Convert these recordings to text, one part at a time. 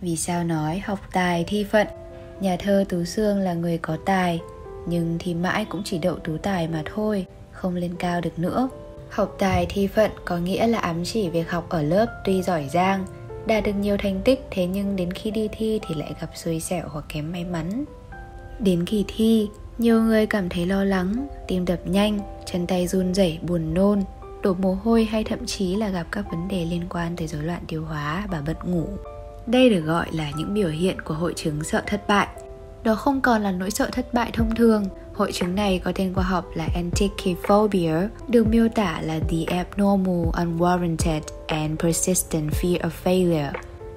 Vì sao nói học tài thi phận? Nhà thơ Tú Sương là người có tài Nhưng thì mãi cũng chỉ đậu tú tài mà thôi Không lên cao được nữa. Học tài thi phận có nghĩa là ám chỉ việc học ở lớp tuy giỏi giang Đạt được nhiều thành tích thế nhưng đến khi đi thi thì lại gặp xui xẻo hoặc kém may mắn. Đến kỳ thi, nhiều người cảm thấy lo lắng, tim đập nhanh, chân tay run rẩy buồn nôn, đổ mồ hôi hay thậm chí là gặp các vấn đề liên quan tới rối loạn tiêu hóa và bật ngủ. Đây được gọi là những biểu hiện của hội chứng sợ thất bại. Đó không còn là nỗi sợ thất bại thông thường. Hội chứng này có tên khoa học là Antikyphobia, được miêu tả là the abnormal, unwarranted and persistent fear of failure.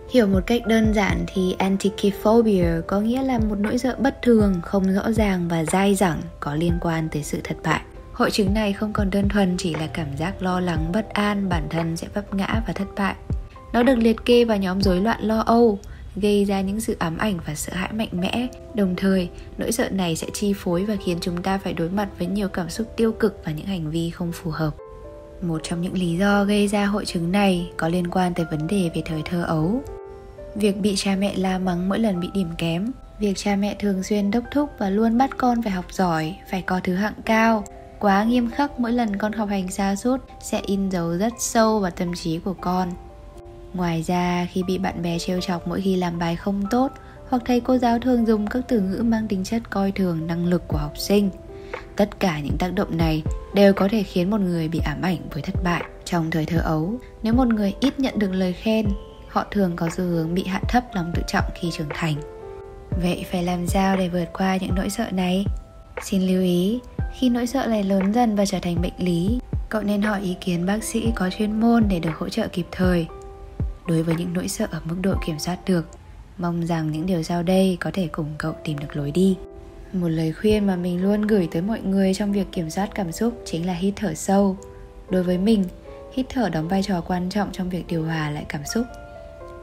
Hiểu một cách đơn giản thì antichophobia có nghĩa là một nỗi sợ bất thường, không rõ ràng và dai dẳng có liên quan tới sự thất bại. Hội chứng này không còn đơn thuần chỉ là cảm giác lo lắng, bất an, bản thân sẽ vấp ngã và thất bại nó được liệt kê vào nhóm rối loạn lo âu, gây ra những sự ám ảnh và sợ hãi mạnh mẽ. Đồng thời, nỗi sợ này sẽ chi phối và khiến chúng ta phải đối mặt với nhiều cảm xúc tiêu cực và những hành vi không phù hợp. Một trong những lý do gây ra hội chứng này có liên quan tới vấn đề về thời thơ ấu. Việc bị cha mẹ la mắng mỗi lần bị điểm kém, việc cha mẹ thường xuyên đốc thúc và luôn bắt con phải học giỏi, phải có thứ hạng cao, quá nghiêm khắc mỗi lần con học hành xa suốt sẽ in dấu rất sâu vào tâm trí của con Ngoài ra, khi bị bạn bè trêu chọc mỗi khi làm bài không tốt hoặc thầy cô giáo thường dùng các từ ngữ mang tính chất coi thường năng lực của học sinh, tất cả những tác động này đều có thể khiến một người bị ám ảnh với thất bại. Trong thời thơ ấu, nếu một người ít nhận được lời khen, họ thường có xu hướng bị hạ thấp lòng tự trọng khi trưởng thành. Vậy phải làm sao để vượt qua những nỗi sợ này? Xin lưu ý, khi nỗi sợ này lớn dần và trở thành bệnh lý, cậu nên hỏi ý kiến bác sĩ có chuyên môn để được hỗ trợ kịp thời đối với những nỗi sợ ở mức độ kiểm soát được, mong rằng những điều sau đây có thể cùng cậu tìm được lối đi. Một lời khuyên mà mình luôn gửi tới mọi người trong việc kiểm soát cảm xúc chính là hít thở sâu. Đối với mình, hít thở đóng vai trò quan trọng trong việc điều hòa lại cảm xúc.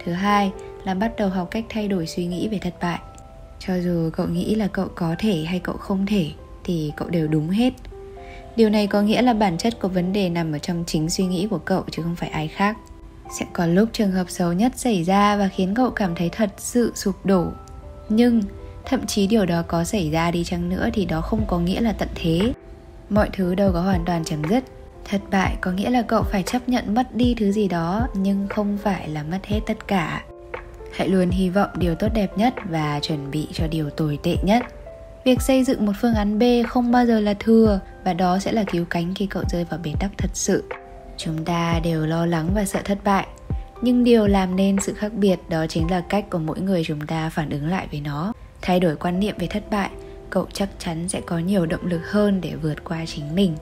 Thứ hai là bắt đầu học cách thay đổi suy nghĩ về thất bại. Cho dù cậu nghĩ là cậu có thể hay cậu không thể, thì cậu đều đúng hết. Điều này có nghĩa là bản chất của vấn đề nằm ở trong chính suy nghĩ của cậu chứ không phải ai khác sẽ có lúc trường hợp xấu nhất xảy ra và khiến cậu cảm thấy thật sự sụp đổ. Nhưng, thậm chí điều đó có xảy ra đi chăng nữa thì đó không có nghĩa là tận thế. Mọi thứ đâu có hoàn toàn chấm dứt. Thất bại có nghĩa là cậu phải chấp nhận mất đi thứ gì đó, nhưng không phải là mất hết tất cả. Hãy luôn hy vọng điều tốt đẹp nhất và chuẩn bị cho điều tồi tệ nhất. Việc xây dựng một phương án b không bao giờ là thừa, và đó sẽ là cứu cánh khi cậu rơi vào bế tắc thật sự chúng ta đều lo lắng và sợ thất bại. Nhưng điều làm nên sự khác biệt đó chính là cách của mỗi người chúng ta phản ứng lại với nó. Thay đổi quan niệm về thất bại, cậu chắc chắn sẽ có nhiều động lực hơn để vượt qua chính mình.